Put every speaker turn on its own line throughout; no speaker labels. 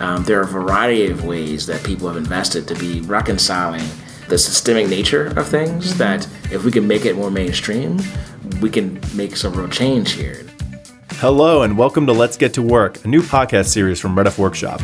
Um, there are a variety of ways that people have invested to be reconciling the systemic nature of things mm-hmm. that if we can make it more mainstream, we can make some real change here.
Hello, and welcome to Let's Get to Work, a new podcast series from Red F Workshop.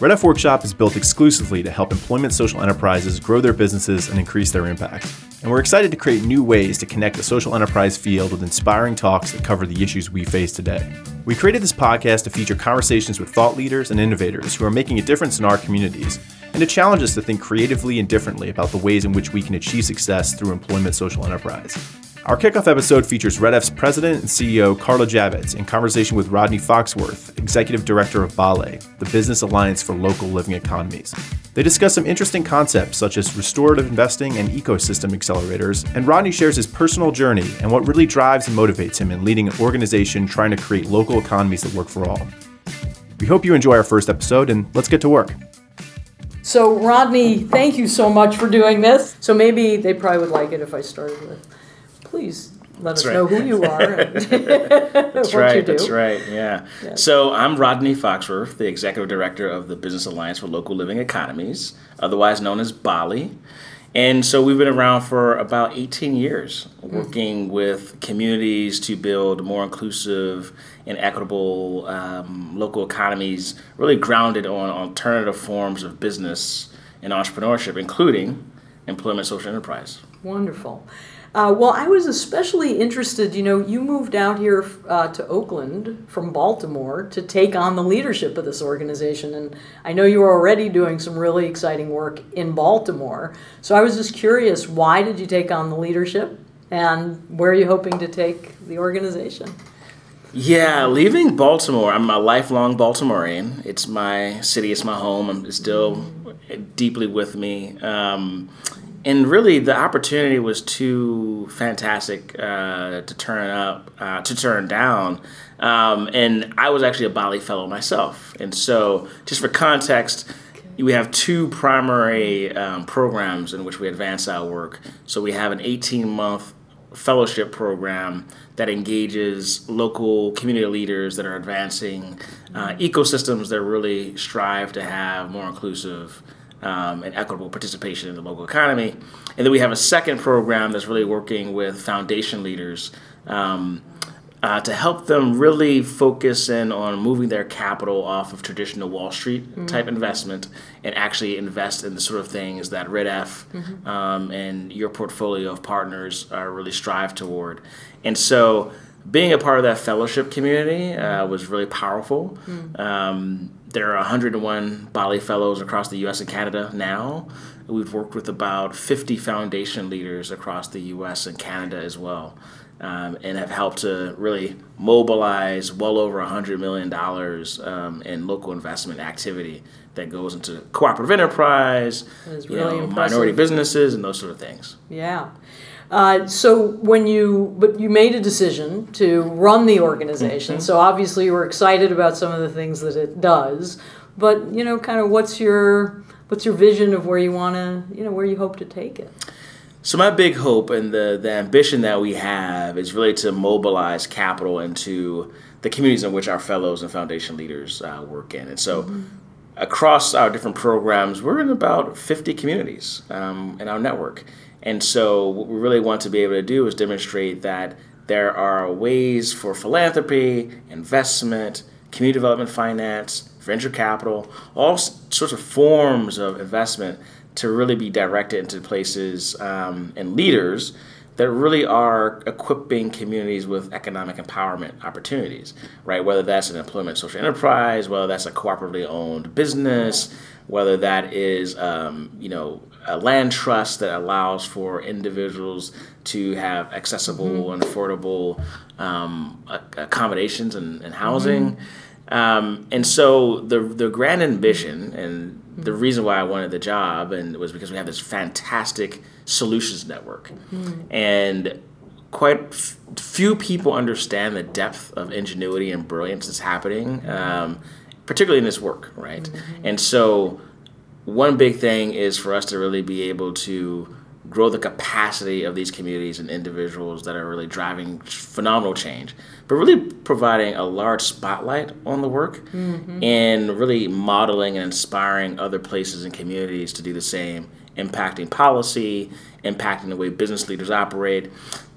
Red F Workshop is built exclusively to help employment social enterprises grow their businesses and increase their impact. And we're excited to create new ways to connect the social enterprise field with inspiring talks that cover the issues we face today. We created this podcast to feature conversations with thought leaders and innovators who are making a difference in our communities, and to challenge us to think creatively and differently about the ways in which we can achieve success through employment social enterprise. Our kickoff episode features Red F's president and CEO Carla Javits in conversation with Rodney Foxworth, executive director of BALLE, the Business Alliance for Local Living Economies. They discuss some interesting concepts such as restorative investing and ecosystem accelerators, and Rodney shares his personal journey and what really drives and motivates him in leading an organization trying to create local economies that work for all. We hope you enjoy our first episode, and let's get to work.
So, Rodney, thank you so much for doing this. So, maybe they probably would like it if I started with please let that's us right. know who you are and
that's right, That's right. Yeah. yeah. So I'm Rodney Foxworth, the executive director of the Business Alliance for Local Living Economies, otherwise known as BALLE. And so we've been around for about 18 years, mm. working mm. with communities to build more inclusive and equitable um, local economies, really grounded on alternative forms of business and entrepreneurship, including employment social enterprise.
Wonderful. Uh, well, I was especially interested. You know, you moved out here uh, to Oakland from Baltimore to take on the leadership of this organization, and I know you were already doing some really exciting work in Baltimore. So I was just curious, why did you take on the leadership, and where are you hoping to take the organization?
Yeah, leaving Baltimore, I'm a lifelong Baltimorean. It's my city, it's my home. It's still deeply with me. Um, and really the opportunity was too fantastic uh, to turn up uh, to turn down. Um, and i was actually a BALLE fellow myself. And so just for context we have two primary um, programs in which we advance our work. So we have an 18 month fellowship program that engages local community leaders that are advancing uh, ecosystems that really strive to have more inclusive um, and equitable participation in the local economy. And then we have a second program that's really working with foundation leaders um, uh, to help them really focus in on moving their capital off of traditional Wall Street mm-hmm. type investment and actually invest in the sort of things that Red F mm-hmm. um, and your portfolio of partners are really strive toward. And so being a part of that fellowship community uh, was really powerful. Mm-hmm. There are 101 BALLE Fellows across the US and Canada now. We've worked with about 50 foundation leaders across the US and Canada as well, um, and have helped to really mobilize well over $100 million um, in local investment activity that goes into cooperative enterprise, really know, minority businesses, and those sort of things.
Yeah. Uh, so when you but you made a decision to run the organization, mm-hmm. so obviously you were excited about some of the things that it does. But you know, kind of what's your what's your vision of where you want to you know where you hope to take it?
So my big hope and the the ambition that we have is really to mobilize capital into the communities in which our fellows and foundation leaders uh, work in, and so. Mm-hmm across our different programs, we're in about 50 communities um, in our network. And so, what we really want to be able to do is demonstrate that there are ways for philanthropy, investment, community development finance, venture capital, all sorts of forms of investment to really be directed into places um, and leaders that really are equipping communities with economic empowerment opportunities, right? Whether that's an employment social enterprise, whether that's a cooperatively owned business, whether that is, um, you know, a land trust that allows for individuals to have accessible mm-hmm. and affordable um, accommodations and, and housing. Mm-hmm. Um, and so the the grand ambition and the mm-hmm. reason why I wanted the job and was because we have this fantastic solutions network, mm-hmm. and quite f- few people understand the depth of ingenuity and brilliance that's happening, um, particularly in this work, right? Mm-hmm. And so one big thing is for us to really be able to grow the capacity of these communities and individuals that are really driving phenomenal change, but really providing a large spotlight on the work mm-hmm. and really modeling and inspiring other places and communities to do the same, impacting policy, impacting the way business leaders operate.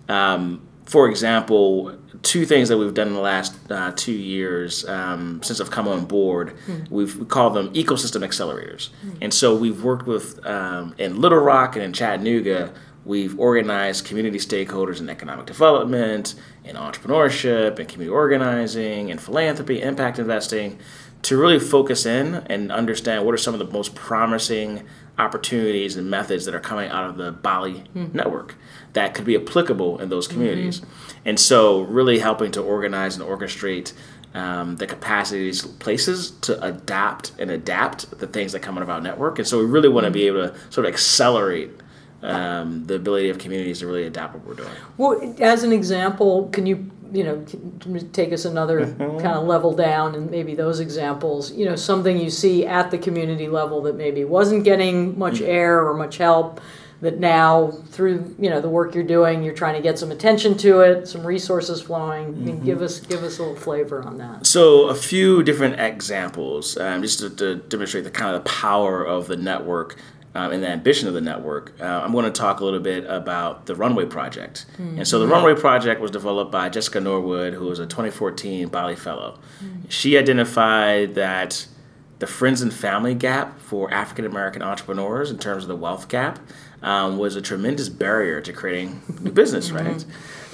Um, for example, two things that we've done in the last uh, two years um, since I've come on board, mm-hmm. we've we call them ecosystem accelerators. Mm-hmm. And so we've worked with um, in Little Rock and in Chattanooga. We've organized community stakeholders in economic development, in entrepreneurship, and community organizing, and philanthropy, impact investing, to really focus in and understand what are some of the most promising opportunities and methods that are coming out of the BALLE mm-hmm. network that could be applicable in those communities. Mm-hmm. And so, really helping to organize and orchestrate um, the capacities, places to adapt and adapt the things that come out of our network. And so, we really want to be able to sort of accelerate um, the ability of communities to really adapt what we're doing.
Well, as an example, can you you know take us another mm-hmm. kind of level down and maybe those examples you know something you see at the community level that maybe wasn't getting much mm-hmm. air or much help that now through you know the work you're doing you're trying to get some attention to it some resources flowing mm-hmm. give us give us a little flavor on that
so a few different examples um, just to, to, demonstrate the kind of the power of the network um, and the ambition of the network, uh, I'm going to talk a little bit about the Runway Project. Mm-hmm. And so the Runway Project was developed by Jessica Norwood, who was a 2014 BALLE Fellow. Mm-hmm. She identified that the friends and family gap for African American entrepreneurs in terms of the wealth gap um, was a tremendous barrier to creating new business, mm-hmm. right?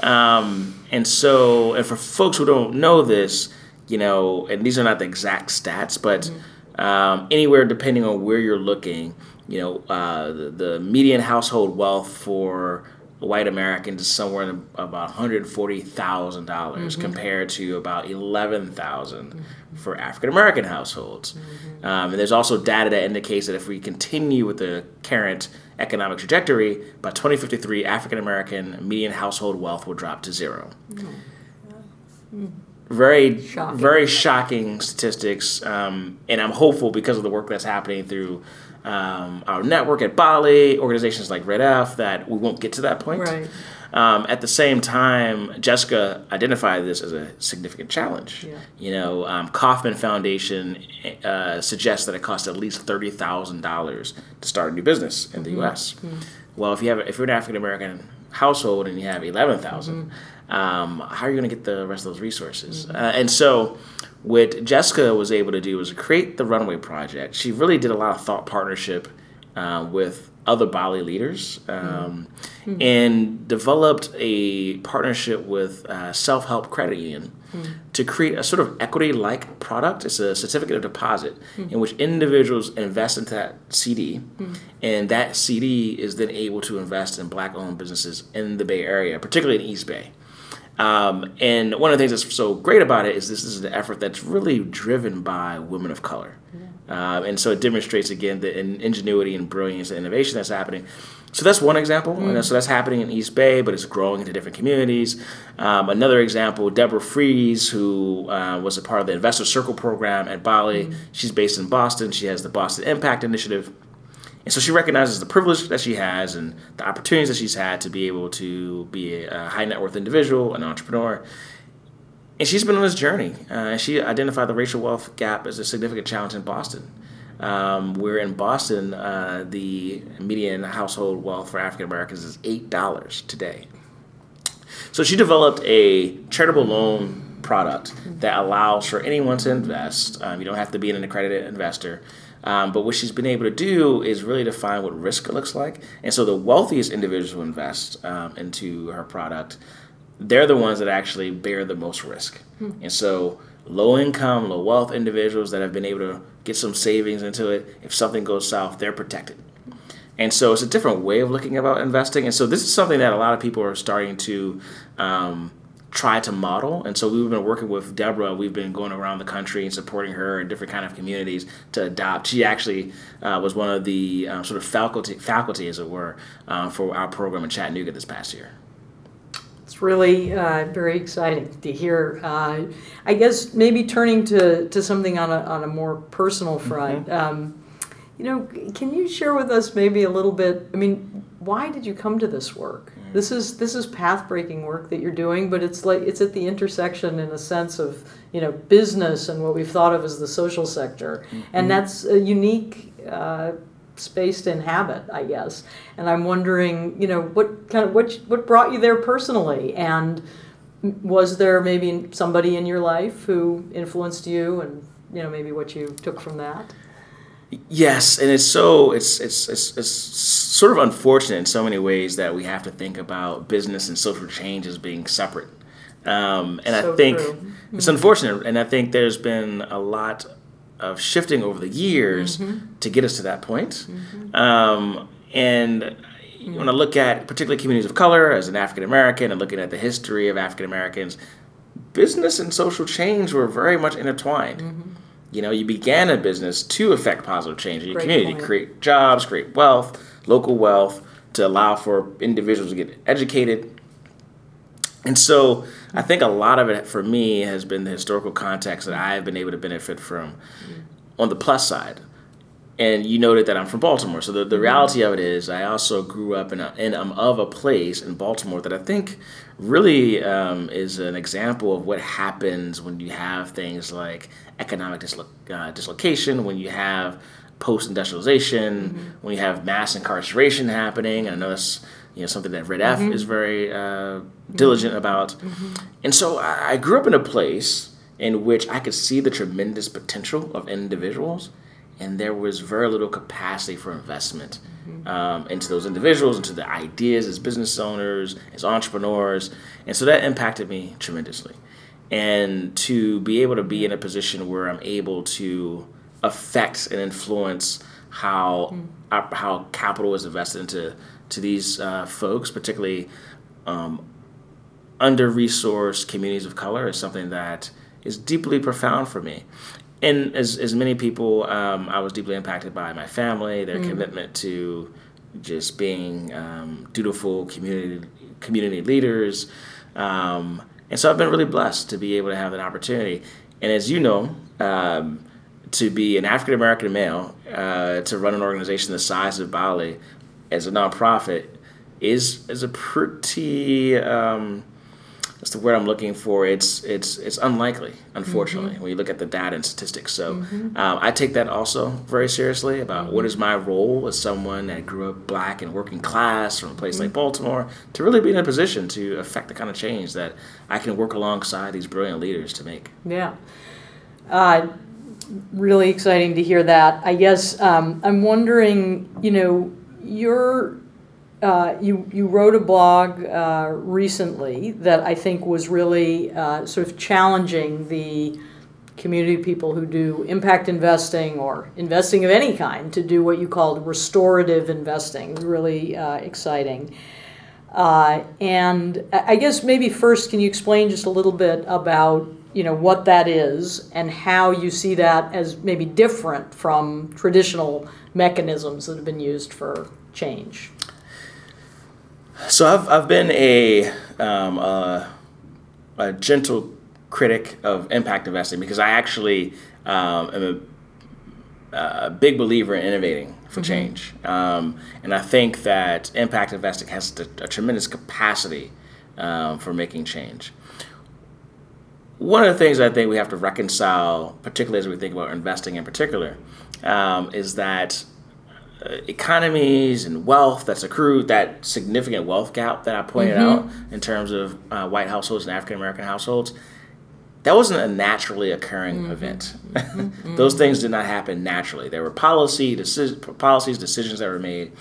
Um, and so, and for folks who don't know this, you know, and these are not the exact stats, but mm-hmm. um, anywhere depending on where you're looking, you know, uh, the, the, median household wealth for white Americans is somewhere in about $140,000 mm-hmm. compared to about 11000 mm-hmm. for African American households. Mm-hmm. Um, and there's also data that indicates that if we continue with the current economic trajectory, by 2053, African American median household wealth will drop to 0 mm-hmm. Very, shocking. very shocking statistics, um, and I'm hopeful because of the work that's happening through um, our network at BALLE, organizations like Red F, that we won't get to that point.
Right.
Um, at the same time, Jessica identified this as a significant challenge. Yeah. You know, um, Kauffman Foundation uh, suggests that it costs at least thirty thousand dollars to start a new business in the mm-hmm. U.S. Mm-hmm. Well, if you have if you're an African American household and you have eleven thousand, mm-hmm. um, how are you going to get the rest of those resources? Mm-hmm. Uh, and so what Jessica was able to do was create the Runway Project. She really did a lot of thought partnership uh, with other BALLE leaders um, mm-hmm. and developed a partnership with uh, Self Help Credit Union mm-hmm. to create a sort of equity like product. It's a certificate of deposit mm-hmm. in which individuals invest into that CD, hmm. and that CD is then able to invest in black owned businesses in the Bay Area, particularly in East Bay. Um, and one of the things that's so great about it is this is an effort that's really driven by women of color. Yeah. Uh, and so it demonstrates again the ingenuity and brilliance and innovation that's happening. So that's one example. Mm. And so that's happening in East Bay, but it's growing into different communities. Um, another example, Deborah Frieze, who uh, was a part of the Investor Circle program at BALLE. Mm. She's based in Boston. She has the Boston Impact Initiative. And so she recognizes the privilege that she has and the opportunities that she's had to be able to be a high net worth individual, an entrepreneur. And she's been on this journey. Uh, she identified the racial wealth gap as a significant challenge in Boston. Um, where in Boston, uh, the median household wealth for African Americans is $8 today. So she developed a charitable loan product that allows for anyone to invest. Um, you don't have to be an accredited investor. Um, but what she's been able to do is really define what risk looks like. And so the wealthiest individuals who invest um, into her product, they're the ones that actually bear the most risk. Hmm. And so low income, low wealth individuals that have been able to get some savings into it, if something goes south, they're protected. And so it's a different way of looking about investing. And so this is something that a lot of people are starting to um, try to model. And so we've been working with Deborah. We've been going around the country and supporting her in different kind of communities to adopt. She actually uh, was one of the um, sort of faculty, faculty, as it were, uh, for our program in Chattanooga this past year.
It's really uh, very exciting to hear. Uh, I guess maybe turning to, to something on a, on a more personal front. Mm-hmm. Um, you know, can you share with us maybe a little bit? I mean, why did you come to this work? This is this is path breaking work that you're doing, but it's like it's at the intersection in a sense of you know business and what we've thought of as the social sector, mm-hmm. and that's a unique. Uh, space to inhabit, I guess. And I'm wondering, you know, what kind of what what brought you there personally, and was there maybe somebody in your life who influenced you, and you know, maybe what you took from that?
Yes, and it's so it's, it's it's it's sort of unfortunate in so many ways that we have to think about business and social change as being separate. Um, and so I think true. it's unfortunate, and I think there's been a lot of shifting over the years mm-hmm. to get us to that point. Mm-hmm. Um, and when I look at particularly communities of color as an African American and looking at the history of African Americans, business and social change were very much intertwined. Mm-hmm. You know, you began a business to affect positive change in your Great community, point. create jobs, create wealth, local wealth, to allow for individuals to get educated. And so I think a lot of it for me has been the historical context that I have been able to benefit from mm-hmm. on the plus side. And you noted that I'm from Baltimore. So the, the reality of it is, I also grew up in, a, and I'm of a place in Baltimore that I think really um, is an example of what happens when you have things like economic dislo- uh, dislocation, when you have post industrialization, mm-hmm. when you have mass incarceration happening. And I know that's you know something that Red mm-hmm. F is very uh, diligent about. Mm-hmm. And so I, I grew up in a place in which I could see the tremendous potential of individuals and there was very little capacity for investment mm-hmm. um, into those individuals, into the ideas as business owners, as entrepreneurs, and so that impacted me tremendously. And to be able to be in a position where I'm able to affect and influence how mm. uh, how capital is invested into to these uh, folks, particularly um, under resourced communities of color, is something that is deeply profound for me and as, as many people, um, I was deeply impacted by my family, their mm-hmm. commitment to just being um, dutiful community community leaders, um, and so I've been really blessed to be able to have that opportunity. And as you know, um, to be an African American male uh, to run an organization the size of BALLE as a nonprofit is is a pretty um, that's the word I'm looking for. It's it's it's unlikely, unfortunately, mm-hmm. when you look at the data and statistics. So mm-hmm. um, I take that also very seriously about mm-hmm. what is my role as someone that grew up black and working class from a place like mm-hmm. Baltimore to really be in a position to affect the kind of change that I can work alongside these brilliant leaders to make.
Yeah. Uh, really exciting to hear that. I guess um, I'm wondering, you know, you're uh, you, you wrote a blog uh, recently that I think was really uh, sort of challenging the community people who do impact investing or investing of any kind to do what you called restorative investing. Really uh, exciting. Uh, and I guess maybe first, can you explain just a little bit about you know what that is and how you see that as maybe different from traditional mechanisms that have been used for change?
So I've, I've been a, um, a, a gentle critic of impact investing because I actually um, am a, a, big believer in innovating for mm-hmm. change. Um, and I think that impact investing has a, tremendous capacity um, for making change. One of the things I think we have to reconcile, particularly as we think about investing in particular, um, is that economies and wealth that's accrued, that significant wealth gap that I pointed mm-hmm. out in terms of uh, white households and African American households, that wasn't a naturally occurring mm-hmm. event. Mm-hmm. Those things did not happen naturally. There were policy deci- policies, decisions that were made.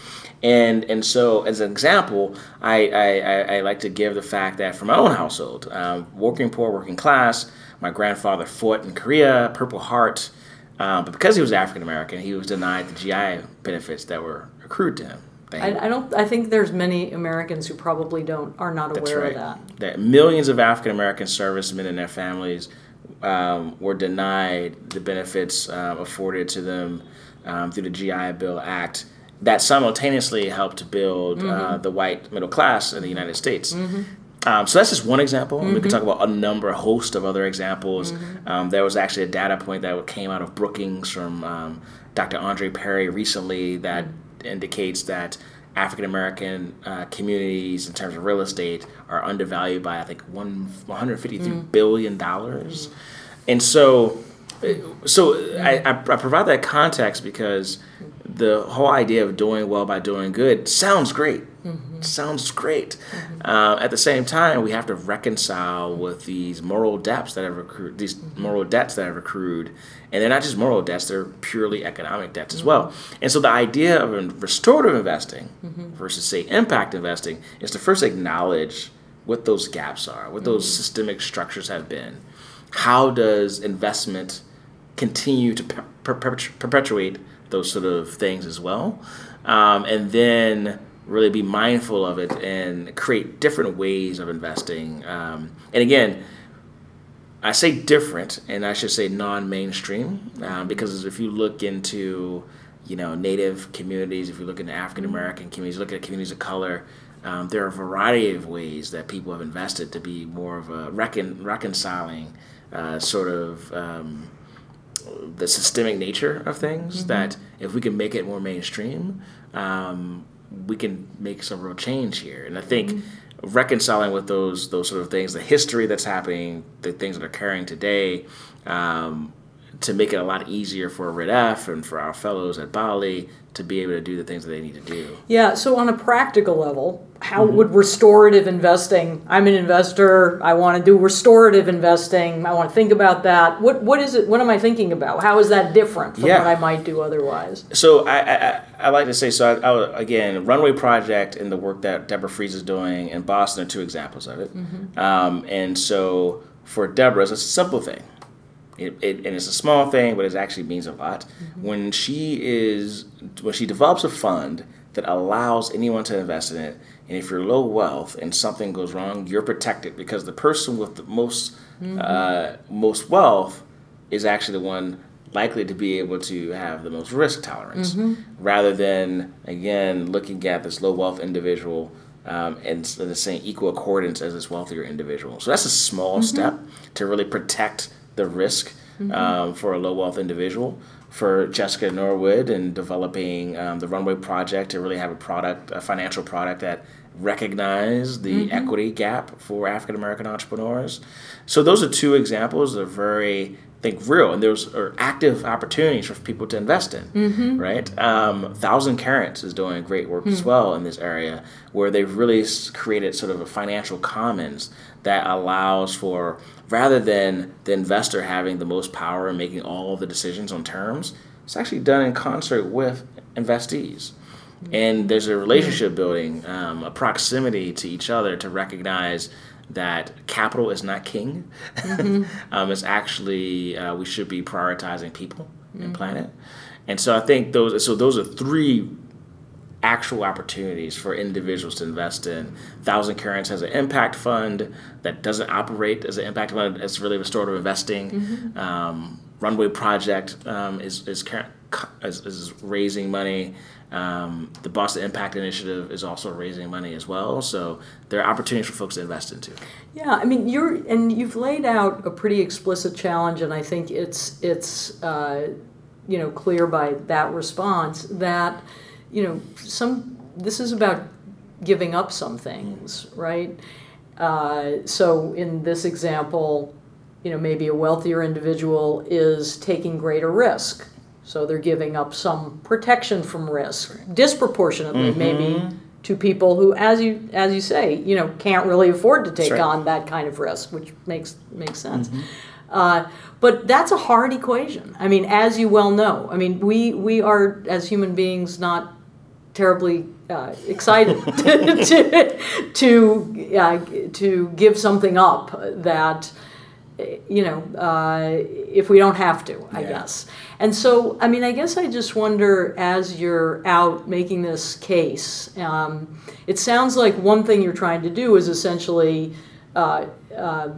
And, and so, as an example, I, I, I like to give the fact that for my own household, um, working poor, working class, my grandfather fought in Korea, Purple Heart, um, but because he was African American, he was denied the GI benefits that were accrued to him.
I, I, don't. I think there's many Americans who probably don't are not aware right. of that.
That millions of African American servicemen and their families um, were denied the benefits uh, afforded to them um, through the GI Bill Act. That simultaneously helped to build uh, mm-hmm. uh, the white middle class in the United States. Mm-hmm. Um, so that's just one example. We could talk about a number, a host of other examples. Um, there was actually a data point that came out of Brookings from um, Dr. Andre Perry recently that indicates that African American uh, communities, in terms of real estate, are undervalued by I think one 153 billion dollars, and so so I, I, I provide that context because the whole idea of doing well by doing good sounds great. Mm-hmm. Sounds great. Uh, at the same time, we have to reconcile with these moral debts that have accrued, these mm-hmm. moral debts that have accrued, and they're not just moral debts; they're purely economic debts as mm-hmm. well. And so, the idea of restorative investing versus, say, impact investing is to first acknowledge what those gaps are, what those systemic structures have been. How does investment continue to per- perpetu- perpetuate those sort of things as well, um, and then really be mindful of it and create different ways of investing. Um, and again, I say different, and I should say non-mainstream, um, because if you look into you know native communities, if you look into African American communities, look at communities of color. Um, there are a variety of ways that people have invested to be more of a recon- reconciling uh, sort of um, the systemic nature of things that if we can make it more mainstream, um, we can make some real change here. And I think reconciling with those those sort of things, the history that's happening, the things that are occurring today, um, to make it a lot easier for Red F and for our fellows at BALLE to be able to do the things that they need to do.
Yeah, so on a practical level, how would restorative investing? I'm an investor. I want to do restorative investing. I want to think about that. What what is it? What am I thinking about? How is that different from
Yeah.
what I might do otherwise?
So I, I, I- like to say so. I, I, again, Runway Project and the work that Deborah Frieze is doing in Boston are two examples of it. Um, and so for Deborah, it's a simple thing. It, it, and it's a small thing, but it actually means a lot. When she is when she develops a fund that allows anyone to invest in it, and if you're low wealth and something goes wrong, you're protected because the person with the most uh, most wealth is actually the one likely to be able to have the most risk tolerance, rather than again looking at this low wealth individual um, and s- and saying equal accordance as this wealthier individual. So that's a small step to really protect the risk um, for a low wealth individual. For Jessica Norwood and developing um, the Runway Project to really have a product, a financial product that recognize the equity gap for African American entrepreneurs. So those are two examples are very, think, real, and those are active opportunities for people to invest in, right? Um, Thousand Currents is doing great work as well in this area, where they've really created sort of a financial commons that allows for rather than the investor having the most power and making all of the decisions on terms, it's actually done in concert with investees. And there's a relationship building, um, a proximity to each other to recognize that capital is not king. um, it's actually uh, we should be prioritizing people and planet, and so I think those so those are three actual opportunities for individuals to invest in. Thousand Currents has an impact fund that doesn't operate as an impact fund. It's really restorative investing. Um, Runway Project um, is is, is is raising money. Um, the Boston Impact Initiative is also raising money as well. So there are opportunities for folks to invest into.
Yeah, I mean, you're and you've laid out a pretty explicit challenge, and I think it's it's uh, you know clear by that response that you know some this is about giving up some things, right? Uh, so in this example, you know maybe a wealthier individual is taking greater risk, so they're giving up some protection from risk disproportionately, maybe to people who, as you as you say, you know, can't really afford to take
right.
on that kind of risk, which makes makes sense. Uh, but that's a hard equation. I mean, as you well know, I mean, we we are as human beings not terribly uh, excited to to to, uh, to give something up that you know, uh, if we don't have to, I
Yeah.
guess. And so, I mean, I guess I just wonder as you're out making this case, um, it sounds like one thing you're trying to do is essentially, uh, uh,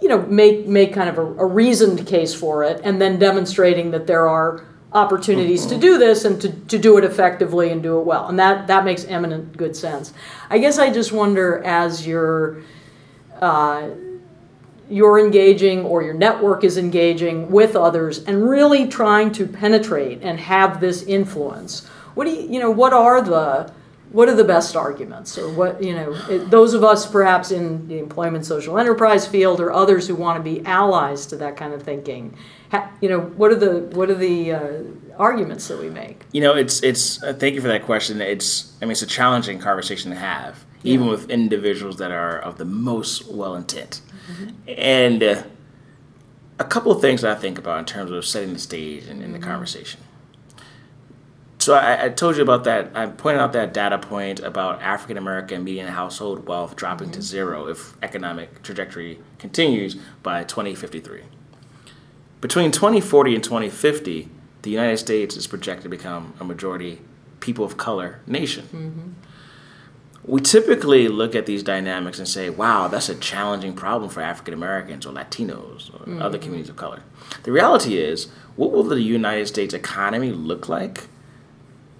you know, make make kind of a, a reasoned case for it, and then demonstrating that there are opportunities to do this and to, to do it effectively and do it well, and that that makes eminent good sense. I guess I just wonder as you're uh, you're engaging or your network is engaging with others and really trying to penetrate and have this influence. What do you, you know, what are the what are the best arguments? Or what you know it, those of us perhaps in the employment social enterprise field or others who want to be allies to that kind of thinking ha, you know what are the what are the uh, arguments that we make?
You know it's it's uh, thank you for that question. It's i mean it's a challenging conversation to have even with individuals that are of the most well intent mm-hmm. and uh, a couple of things that i think about in terms of setting the stage and in, in mm-hmm. the conversation so I, I, told you about that. I pointed out that data point about African American median household wealth dropping mm-hmm. to zero if economic trajectory continues by 2053. Between 2040 and 2050, the United States is projected to become a majority people of color nation. Mm-hmm. We typically look at these dynamics and say, wow, that's a challenging problem for African Americans or Latinos or mm-hmm. other communities of color. The reality is, what will the United States economy look like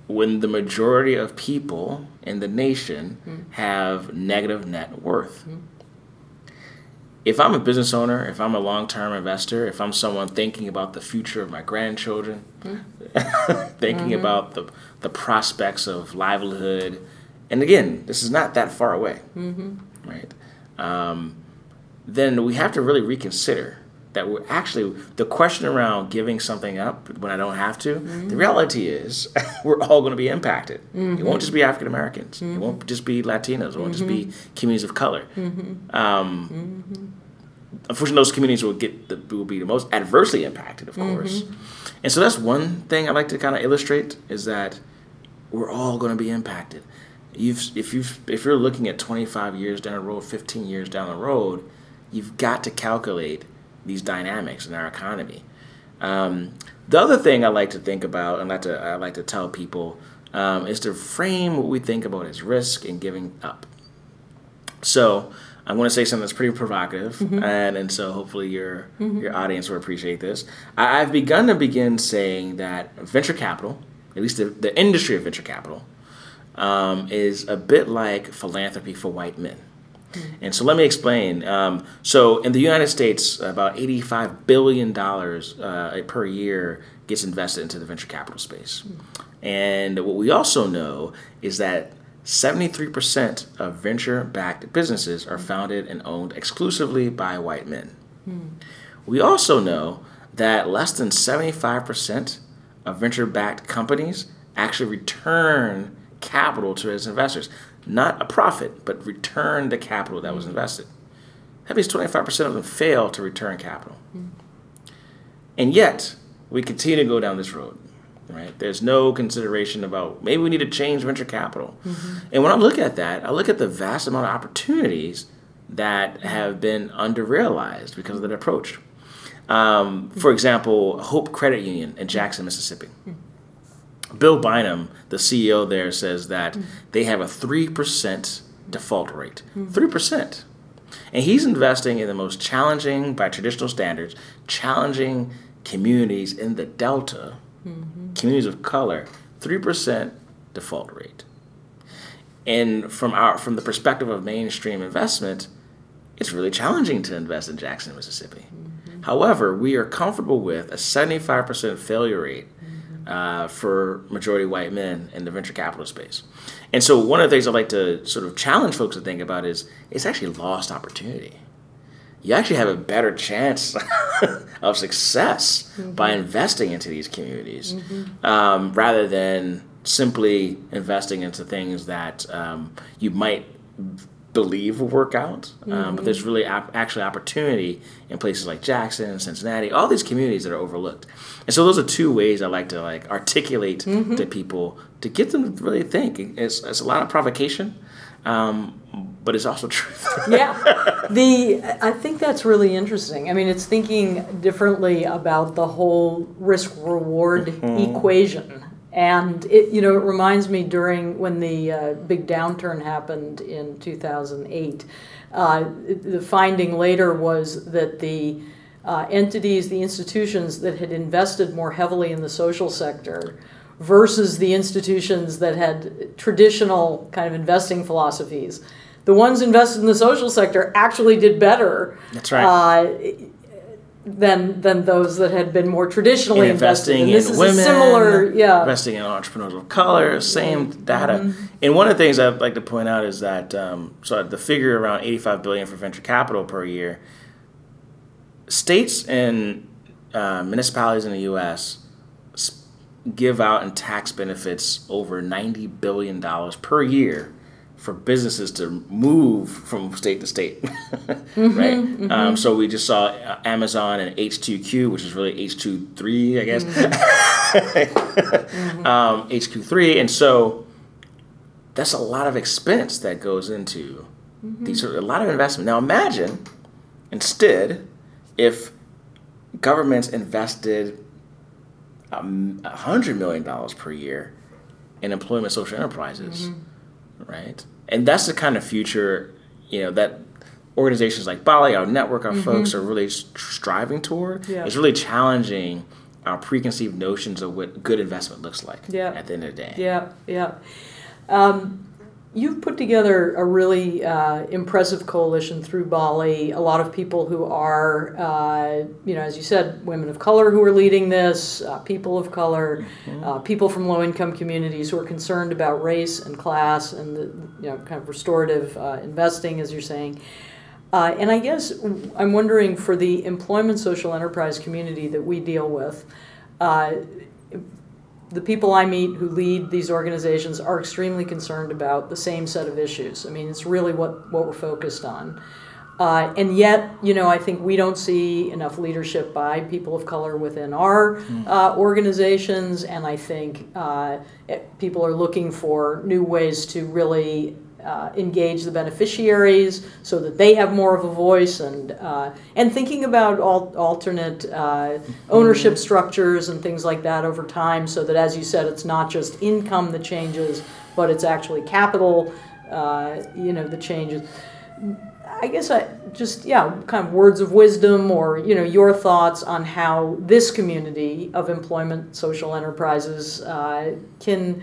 when the majority of people in the nation mm. have negative net worth. Mm. If I'm a business owner, if I'm a long term investor, if I'm someone thinking about the future of my grandchildren, mm. thinking mm-hmm. about the, the prospects of livelihood, and again, this is not that far away, mm-hmm. right? Um, then we have to really reconsider that we're actually the question around giving something up when I don't have to. Mm-hmm. The reality is we're all going to be impacted. Mm-hmm. It won't just be African Americans. Mm-hmm. It won't just be Latinos. It won't just be mm-hmm. communities of color. Mm-hmm. Um, mm-hmm. unfortunately, those communities will get the will be the most adversely impacted, of course. And so that's one thing I like to kind of illustrate is that we're all going to be impacted. You've, if you if you're looking at 25 years down the road, 15 years down the road, you've got to calculate these dynamics in our economy. Um, the other thing I like to think about, and like to I like to tell people, um, is to frame what we think about as risk and giving up. So I'm going to say something that's pretty provocative, mm-hmm. and and so hopefully your mm-hmm. your audience will appreciate this. I, have begun to begin saying that venture capital, at least the, the industry of venture capital, um, is a bit like philanthropy for white men. And so let me explain. Um, so in the United States, about $85 billion uh, per year gets invested into the venture capital space. And what we also know is that 73% of venture backed businesses are founded and owned exclusively by white men. We also know that less than 75% of venture backed companies actually return capital to its investors not a profit, but return the capital that was mm. invested. That means 25% of them fail to return capital. Mm. And yet, we continue to go down this road, right? There's no consideration about maybe we need to change venture capital. Mm-hmm. And when I look at that, I look at the vast amount of opportunities that have been under-realized because of that approach. Um, for example, Hope Credit Union in Jackson, Mississippi. Mm. Bill Bynum, the CEO there, says that mm-hmm. they have a 3% default rate. Mm-hmm. 3%. And he's investing in the most challenging, by traditional standards, challenging communities in the Delta, mm-hmm. communities of color, 3% default rate. And from our from the perspective of mainstream investment, it's really challenging to invest in Jackson, Mississippi. Mm-hmm. However, we are comfortable with a 75% failure rate uh, for majority white men in the venture capital space. And so one of the things I like to sort of challenge folks to think about is it's actually lost opportunity. You actually have a better chance of success mm-hmm. by investing into these communities mm-hmm. um, rather than simply investing into things that um, you might believe will work out. Mm-hmm. Um, but there's mm-hmm. really ap- actually opportunity in places like Jackson, Cincinnati, all these communities that are overlooked. And so those are two ways I like to like articulate mm-hmm. to people to get them to really think. It's, it's a lot of provocation. Um, but it's also truth.
yeah, the I think that's really interesting. I mean, it's thinking differently about the whole risk reward mm-hmm. equation and it, you know, it reminds me during when the uh, big downturn happened in 2008. Uh, the finding later was that the uh, entities, the institutions that had invested more heavily in the social sector versus the institutions that had traditional kind of investing philosophies, the ones invested in the social sector actually did better.
That's right.
Than than those that had been more traditionally
In
invested.
investing
And this
in
is
women,
similar, yeah.
investing in entrepreneurs of color, same data.
Mm-hmm.
And one of the things I'd like to point out is that um, so the figure around 85 billion for venture capital per year. States and uh, municipalities in the U.S. give out in tax benefits over 90 billion dollars per year for businesses to move from state to state, right? Um, so we just saw uh, Amazon and H2Q, which is really H23, I guess, um, HQ3, and so that's a lot of expense that goes into these are a lot of investment. Now imagine instead if governments invested a hundred million dollars per year in employment social enterprises, right? And that's the kind of future, you know, that organizations like BALLE, our network, our folks are really striving toward.
Yeah.
It's really challenging our preconceived notions of what good investment looks like.
Yeah.
At the end of the day.
Yeah, yeah. Um, you've put together a really uh, impressive coalition through BALLE. A lot of people who are, uh, you know, as you said, women of color who are leading this, uh, people of color, uh, people from low-income communities who are concerned about race and class and the, you know, kind of restorative uh, investing, as you're saying. Uh, and I guess I'm wondering for the employment social enterprise community that we deal with, uh, the people I meet who lead these organizations are extremely concerned about the same set of issues. I mean, it's really what, what we're focused on. Uh, and yet, you know, I think we don't see enough leadership by people of color within our uh, organizations, and I think uh, it- people are looking for new ways to really uh, engage the beneficiaries so that they have more of a voice and uh, and thinking about al- alternate uh, ownership structures and things like that over time so that as you said it's not just income that changes but it's actually capital uh, you know that changes. I guess I just yeah kind of words of wisdom or you know your thoughts on how this community of employment social enterprises uh, can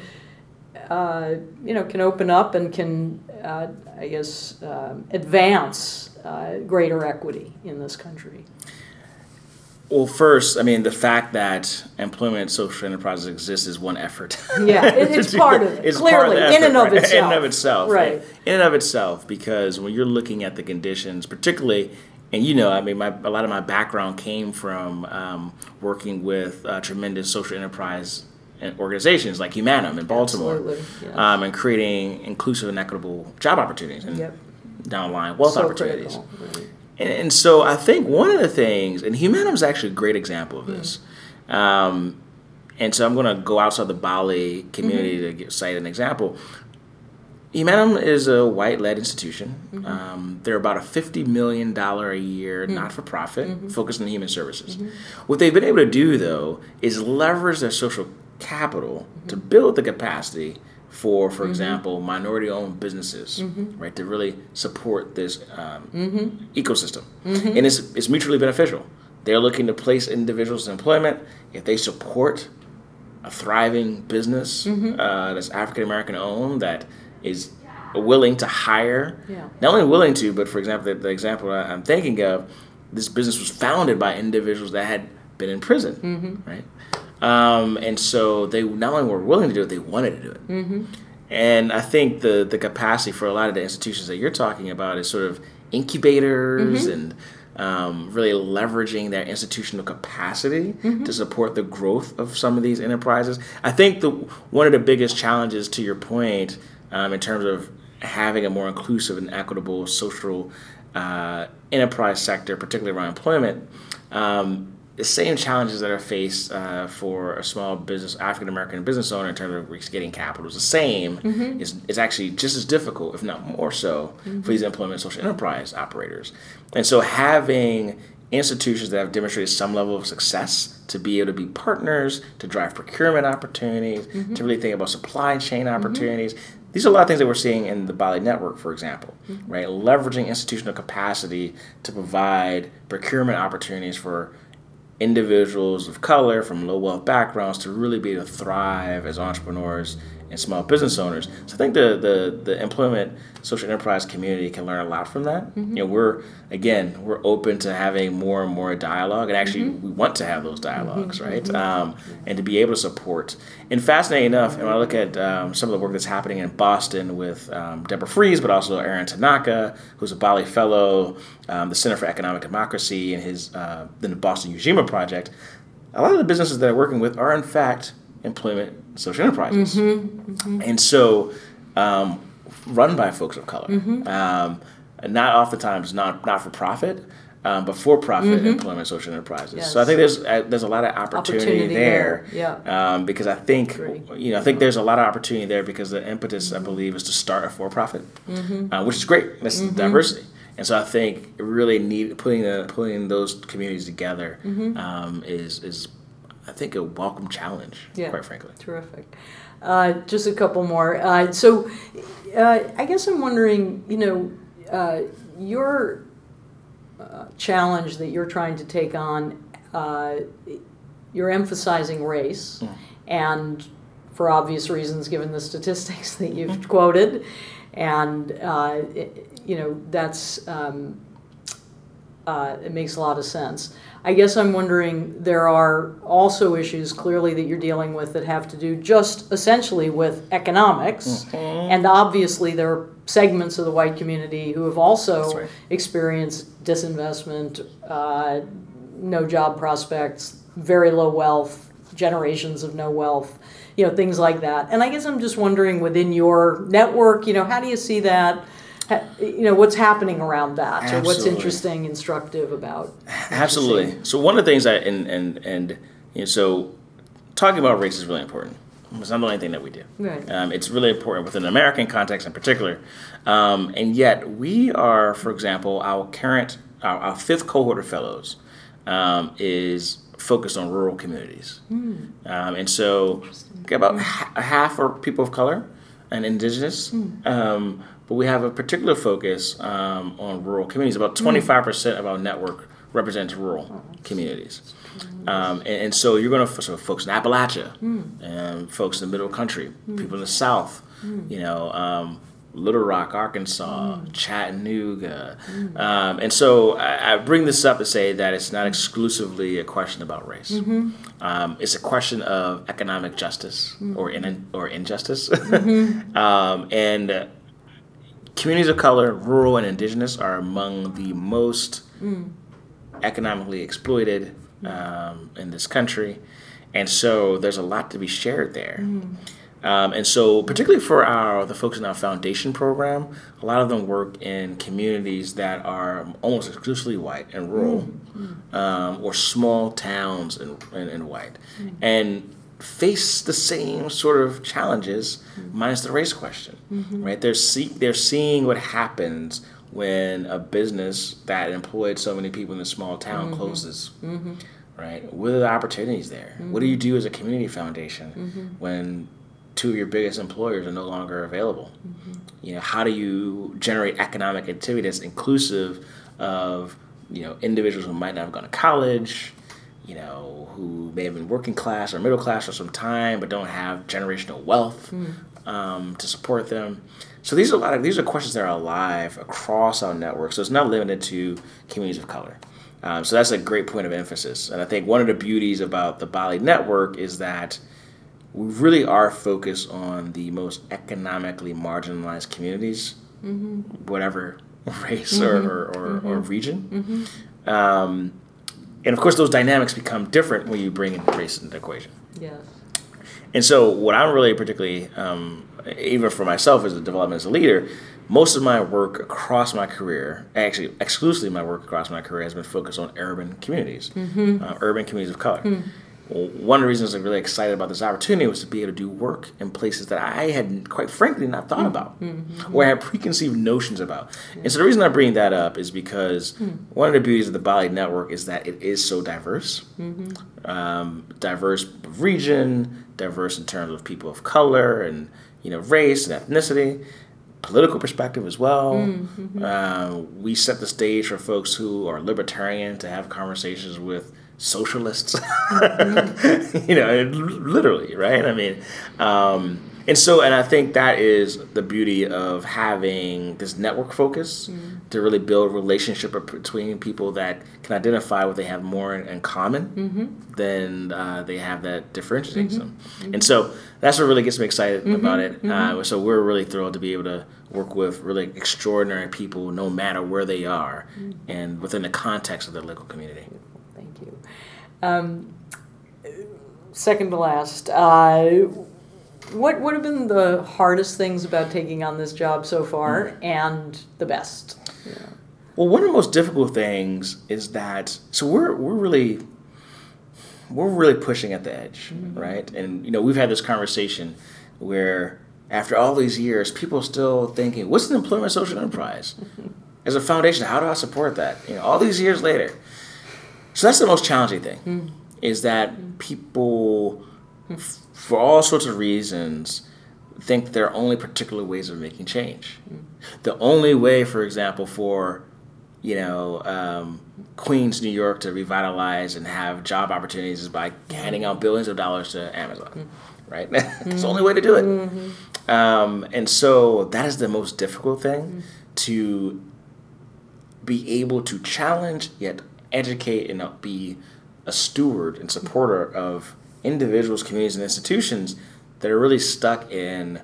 uh, you know, can open up and can, uh, I guess, um advance uh, greater equity in this country.
Well, first, I mean, the fact that employment social enterprises exist is one effort.
Yeah, it's part of it,
It's
clearly,
the
in and of
effort, right? In and
itself.
of itself.
Right.
In and of itself, because when you're looking at the conditions, particularly, and you know, I mean, my, a lot of my background came from um, working with uh, tremendous social enterprise organizations like Humanim in Baltimore,
yeah.
um, and creating inclusive and equitable job opportunities and
Yep.
down the line wealth
So
opportunities.
right.
And, and so I think one of the things, and Humanim is actually a great example of this. Um, and so I'm going to go outside the BALLE community to get, cite an example. Humanim is a white-led institution. Um, they're about a fifty million dollar a year not-for-profit focused on human services. What they've been able to do, though, is leverage their social capital to build the capacity for, for mm-hmm. example, minority-owned businesses, mm-hmm. right, to really support this um, mm-hmm. ecosystem, and it's it's mutually beneficial. They're looking to place individuals in employment if they support a thriving business uh, that's African American owned that is willing to hire.
Yeah.
Not only willing to, but for example, the, the example I'm thinking of, this business was founded by individuals that had been in prison, right? Um, and so they not only were willing to do it, they wanted to do it. And I think the the capacity for a lot of the institutions that you're talking about is sort of incubators and um, really leveraging their institutional capacity to support the growth of some of these enterprises. I think the one of the biggest challenges, to your point, um, in terms of having a more inclusive and equitable social uh, enterprise sector, particularly around employment. Um, the same challenges that are faced uh, for a small business, African American business owner in terms of getting capital is the same. Mm-hmm. It's, it's actually just as difficult, if not more so, for these mm-hmm. employment social enterprise operators. And so having institutions that have demonstrated some level of success to be able to be partners, to drive procurement opportunities, mm-hmm. to really think about supply chain opportunities. These are a lot of things that we're seeing in the BALLE network, for example, right? Leveraging institutional capacity to provide procurement opportunities for individuals of color from low wealth backgrounds to really be able to thrive as entrepreneurs and small business owners. So I think the the, the employment social enterprise community can learn a lot from that.
Mm-hmm.
You know, we're again we're open to having more and more dialogue, and actually we want to have those dialogues, right? Um, and to be able to support. And fascinating enough, and when I look at um, some of the work that's happening in Boston with um, Deborah Frieze, but also Aaron Tanaka, who's a BALLE Fellow, um, the Center for Economic Democracy, and his uh, the Boston Ujima Project. A lot of the businesses that I'm working with are in fact employment social enterprises, and so um, run by folks of color. Um, not oftentimes not not for profit. Um, but for-profit employment social enterprises. So I think there's uh, there's a lot of opportunity,
Opportunity
there.
there, yeah.
Um, because I think
Agree.
you know I think there's a lot of opportunity there because the impetus I believe is to start a for-profit, uh, which is great. That's diversity. And so I think really need putting the, putting those communities together um, is is I think a welcome challenge.
Yeah.
Quite frankly.
Terrific. Uh, just a couple more. Uh, so, uh, I guess I'm wondering, you know, uh, your uh, challenge that you're trying to take on, uh, you're emphasizing race, and for obvious reasons, given the statistics that you've quoted, and uh, it, you know that's um, uh, it makes a lot of sense. I guess I'm wondering there are also issues clearly that you're dealing with that have to do just essentially with economics, and obviously there are segments of the white community who have also
right.
experienced disinvestment, uh, no job prospects, very low wealth, generations of no wealth, you know, things like that. And I guess I'm just wondering within your network, you know, how do you see that? Ha- You know, what's happening around that, or what's interesting, instructive about?
Absolutely. So one of the things that and and and you know so talking about race is really important. It's not the only thing that we do.
Right.
Um, it's really important within the American context in particular. Um, and yet we are, for example, our current our, our fifth cohort of fellows um, is focused on rural communities. Um, and so about ha- half are people of color and indigenous. Um, but we have a particular focus um, on rural communities. About 25% of our network represents rural communities. Um, and, and so you're going to so folks in Appalachia, and folks in the middle country, people in the South, you know, um, Little Rock, Arkansas, Chattanooga, um, and so I, I bring this up to say that it's not exclusively a question about race. Um, it's a question of economic justice or in, or injustice, um, and. Communities of color, rural and indigenous, are among the most economically exploited um, in this country, and so there's a lot to be shared there. Um, and so, particularly for our the folks in our foundation program, a lot of them work in communities that are almost exclusively white and rural, um, or small towns and, and, and white, and face the same sort of challenges, mm-hmm. minus the race question. Mm-hmm. Right? They're see, they're seeing what happens when a business that employed so many people in a small town mm-hmm. closes. Right? What are the opportunities there? What do you do as a community foundation when two of your biggest employers are no longer available? You know, how do you generate economic activity that's inclusive of you know individuals who might not have gone to college, you know, who may have been working class or middle class for some time but don't have generational wealth um, to support them. So these are a lot of these are questions that are alive across our network. So it's not limited to communities of color. Um, so that's a great point of emphasis. And I think one of the beauties about the BALLE network is that we really are focused on the most economically marginalized communities, whatever race or, or, or, or region. Um, and of course, those dynamics become different when you bring in race into the equation.
Yes.
And so, what I'm really particularly, um, even for myself as a development as a leader, most of my work across my career, actually exclusively my work across my career, has been focused on urban communities, uh, urban communities of color. Well, One of the reasons I'm really excited about this opportunity was to be able to do work in places that I had, quite frankly, not thought about mm-hmm. Mm-hmm. or had preconceived notions about. And so the reason I bring that up is because mm. one of the beauties of the BALLE Network is that it is so diverse. Mm-hmm. Um, diverse region, diverse in terms of people of color and you know race and ethnicity, political perspective as well. Uh, we set the stage for folks who are libertarian to have conversations with socialists. you know, literally, right? I mean, um, And so, and I think that is the beauty of having this network focus
Mm-hmm.
to really build relationship between people that can identify what they have more in, in common
Mm-hmm.
than uh, they have that differentiates them. And so that's what really gets me excited
Mm-hmm.
about it. Uh, so we're really thrilled to be able to work with really extraordinary people, no matter where they are,
Mm-hmm.
and within the context of their local community.
Um, second to last, uh, what what have been the hardest things about taking on this job so far, and the best?
Well, one of the most difficult things is that so we're we're really we're really pushing at the edge, right? And you know, we've had this conversation where after all these years, people are still thinking, "What's an employment social enterprise?" As a foundation, how do I support that? You know, all these years later. So that's the most challenging thing, hmm. is that people, f- for all sorts of reasons, think there are only particular ways of making change. Hmm. The only way, for example, for you know um, Queens, New York, to revitalize and have job opportunities is by handing out billions of dollars to Amazon, hmm. right? That's the only way to do it. Mm-hmm. Um, and so that is the most difficult thing to be able to challenge yet educate and be a steward and supporter of individuals, communities, and institutions that are really stuck in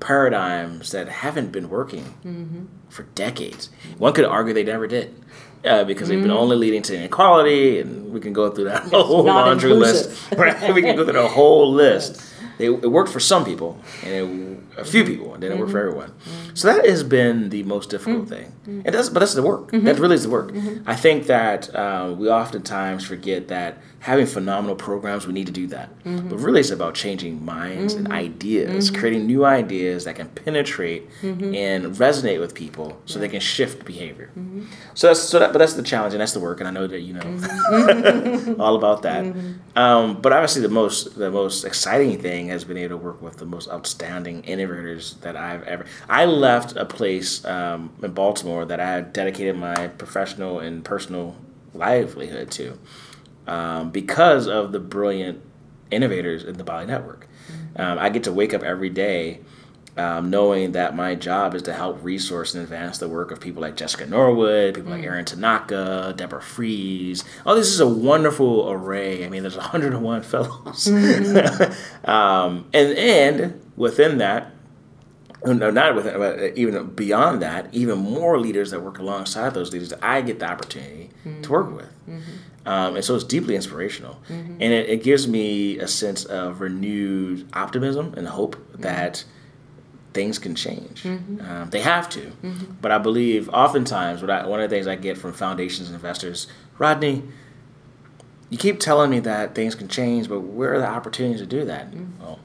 paradigms that haven't been working for decades. One could argue they never did. Uh, because they've been only leading to inequality, and we can go through that whole laundry
inclusive.
list. Right? we can go through the whole list. They, it worked for some people, and it, a few people, and didn't work for mm-hmm. everyone. So that has been the most difficult mm. thing. And that's, but that's the work. Mm-hmm. That really is the work. Mm-hmm. I think that uh, we oftentimes forget that having phenomenal programs, we need to do that. Mm-hmm. But really, it's about changing minds and mm-hmm. ideas, mm-hmm. creating new ideas that can penetrate and resonate with people, so they can shift behavior. So that's so that, but that's the challenge, and that's the work. And I know that you know all about that. Um, but obviously, the most the most exciting thing has been able to work with the most outstanding innovators that I've ever. I left a place um, in Baltimore that I had dedicated my professional and personal livelihood to um, because of the brilliant innovators in the BALLE Network. Um, I get to wake up every day um, knowing that my job is to help resource and advance the work of people like Jessica Norwood, people like Aaron Tanaka, Deborah Frieze. Oh, this is a wonderful array. I mean, there's 101 fellows. um, and, and within that, no, not within, but even beyond that, even more leaders that work alongside those leaders that I get the opportunity to work with. Um, and so it's deeply inspirational. Mm-hmm. And it, it gives me a sense of renewed optimism and hope mm-hmm. that things can change. Mm-hmm. Um, they have to. But I believe oftentimes, what I, one of the things I get from foundations and investors, Rodney, you keep telling me that things can change, but where are the opportunities to do that? Well,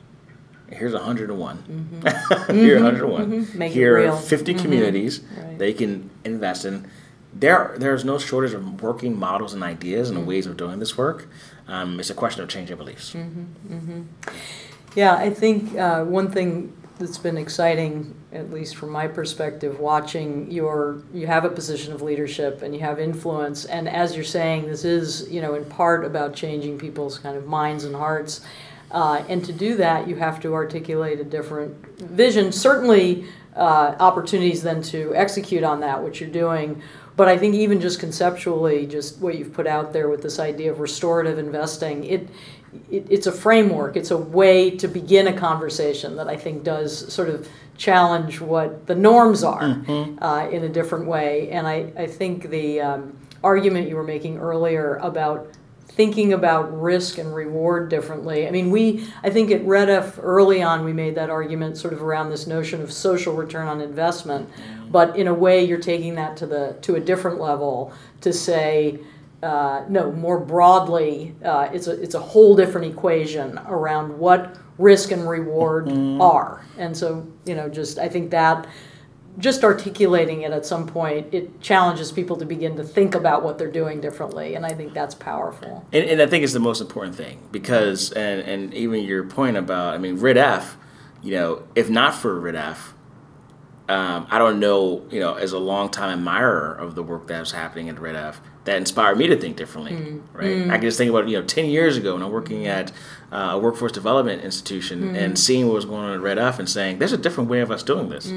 here's 101. Here are 101.
Make it
Here
real.
are 50 communities
Right.
they can invest in. There, there's no shortage of working models and ideas and ways of doing this work. Um, it's a question of changing beliefs.
Yeah, I think uh, one thing that's been exciting, at least from my perspective, watching your you have a position of leadership and you have influence, and as you're saying, this is you know in part about changing people's kind of minds and hearts. Uh, and to do that, you have to articulate a different vision. Certainly, uh, opportunities then to execute on that, which you're doing. But I think even just conceptually, just what you've put out there with this idea of restorative investing, it, it it's a framework. It's a way to begin a conversation that I think does sort of challenge what the norms are uh, in a different way. And I, I think the um, argument you were making earlier about thinking about risk and reward differently. I mean, we, I think at REDF early on, we made that argument sort of around this notion of social return on investment. But in a way, you're taking that to the to a different level to say, uh, no, more broadly, uh, it's a it's a whole different equation around what risk and reward are. And so, you know, just I think that just articulating it at some point, it challenges people to begin to think about what they're doing differently, and I think that's powerful.
And, and I think it's the most important thing because, and, and even your point about, I mean, REDF, you know, if not for REDF, um, I don't know, you know, as a long time admirer of the work that was happening at REDF, that inspired me to think differently, mm, right? Mm. I can just think about you know ten years ago when I'm working at uh, a workforce development institution mm. and seeing what was going on at REDF and saying there's a different way of us doing this.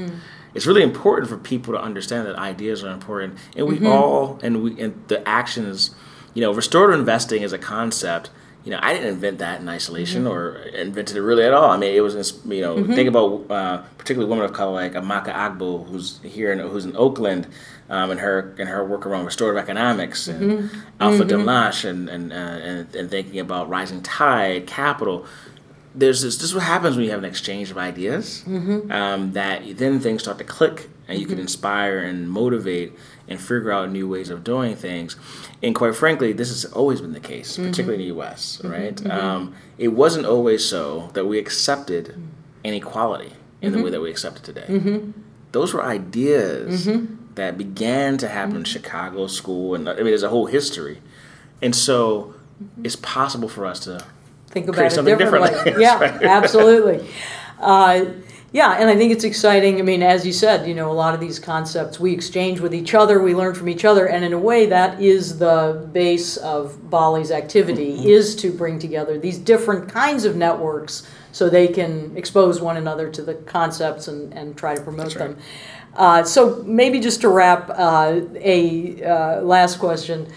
It's really important for people to understand that ideas are important, and we mm-hmm. all and we and the actions, you know, restorative investing is a concept. You know, I didn't invent that in isolation or invented it really at all. I mean, it was, you know, think about uh, particularly women of color like Amaka Agbo, who's here, in, who's in Oakland, um, and her and her work around restorative economics and Alfa Demmellash and and, uh, and and thinking about rising tide, capital. There's this. This is what happens when you have an exchange of ideas. Um, that then things start to click, and you can mm-hmm. inspire and motivate and figure out new ways of doing things. And quite frankly, this has always been the case, mm-hmm. particularly in the U.S. Mm-hmm. Right? Um, it wasn't always so that we accepted inequality in the way that we accept it today. Those were ideas that began to happen in Chicago school, and I mean, there's a whole history. And so, it's possible for us to
think about it
something
differently. yeah, absolutely. Uh, yeah, and I think it's exciting. I mean, as you said, you know, a lot of these concepts we exchange with each other, we learn from each other, and in a way, that is the base of BALLE's activity:
Mm-hmm.
is to bring together these different kinds of networks so they can expose one another to the concepts and, and try to promote
right.
them. Uh, so maybe just to wrap, uh, a uh, last question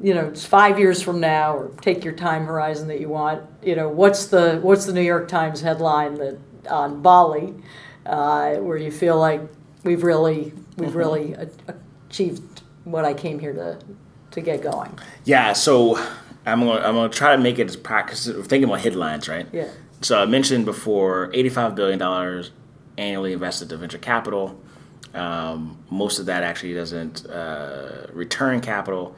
you know, it's five years from now, or take your time horizon that you want. You know, what's the what's the New York Times headline that on BALLE, uh, where you feel like we've really we've really a- achieved what I came here to to get going.
Yeah, so I'm gonna I'm gonna try to make it as practice. Thinking about headlines, right?
Yeah.
So I mentioned before, eighty-five billion dollars annually invested to venture capital. Um, most of that actually doesn't uh, return capital.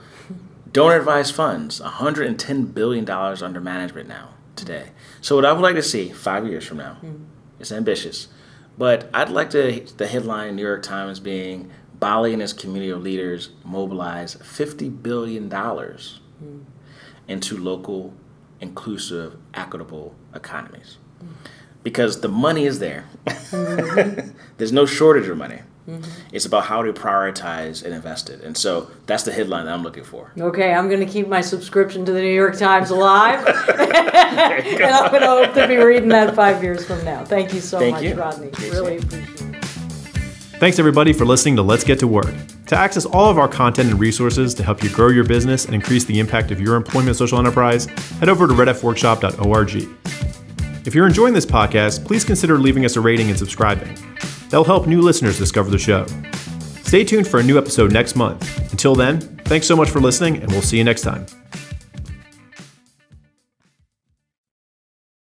Donor advised funds, one hundred and ten billion dollars under management now today. So what I would like to see five years from now, it's ambitious, but I'd like to the headline in New York Times being BALLE and his community of leaders mobilize fifty billion dollars hmm. into local, inclusive, equitable economies. Because the money is there. Mm-hmm. There's no shortage of money. Mm-hmm. It's about how to prioritize and invest it. And so that's the headline that I'm looking for.
Okay, I'm going to keep my subscription to the New York Times alive, and I'm going to hope to be reading that five years from now. Thank you so
Thank
much,
you.
Rodney.
Appreciate
Really
it.
appreciate it.
Thanks everybody for listening to Let's Get to Work. To access all of our content and resources to help you grow your business and increase the impact of your employment social enterprise, head over to redfworkshop.org. If you're enjoying this podcast, please consider leaving us a rating and subscribing. That'll help new listeners discover the show. Stay tuned for a new episode next month. Until then, thanks so much for listening, and we'll see you next time.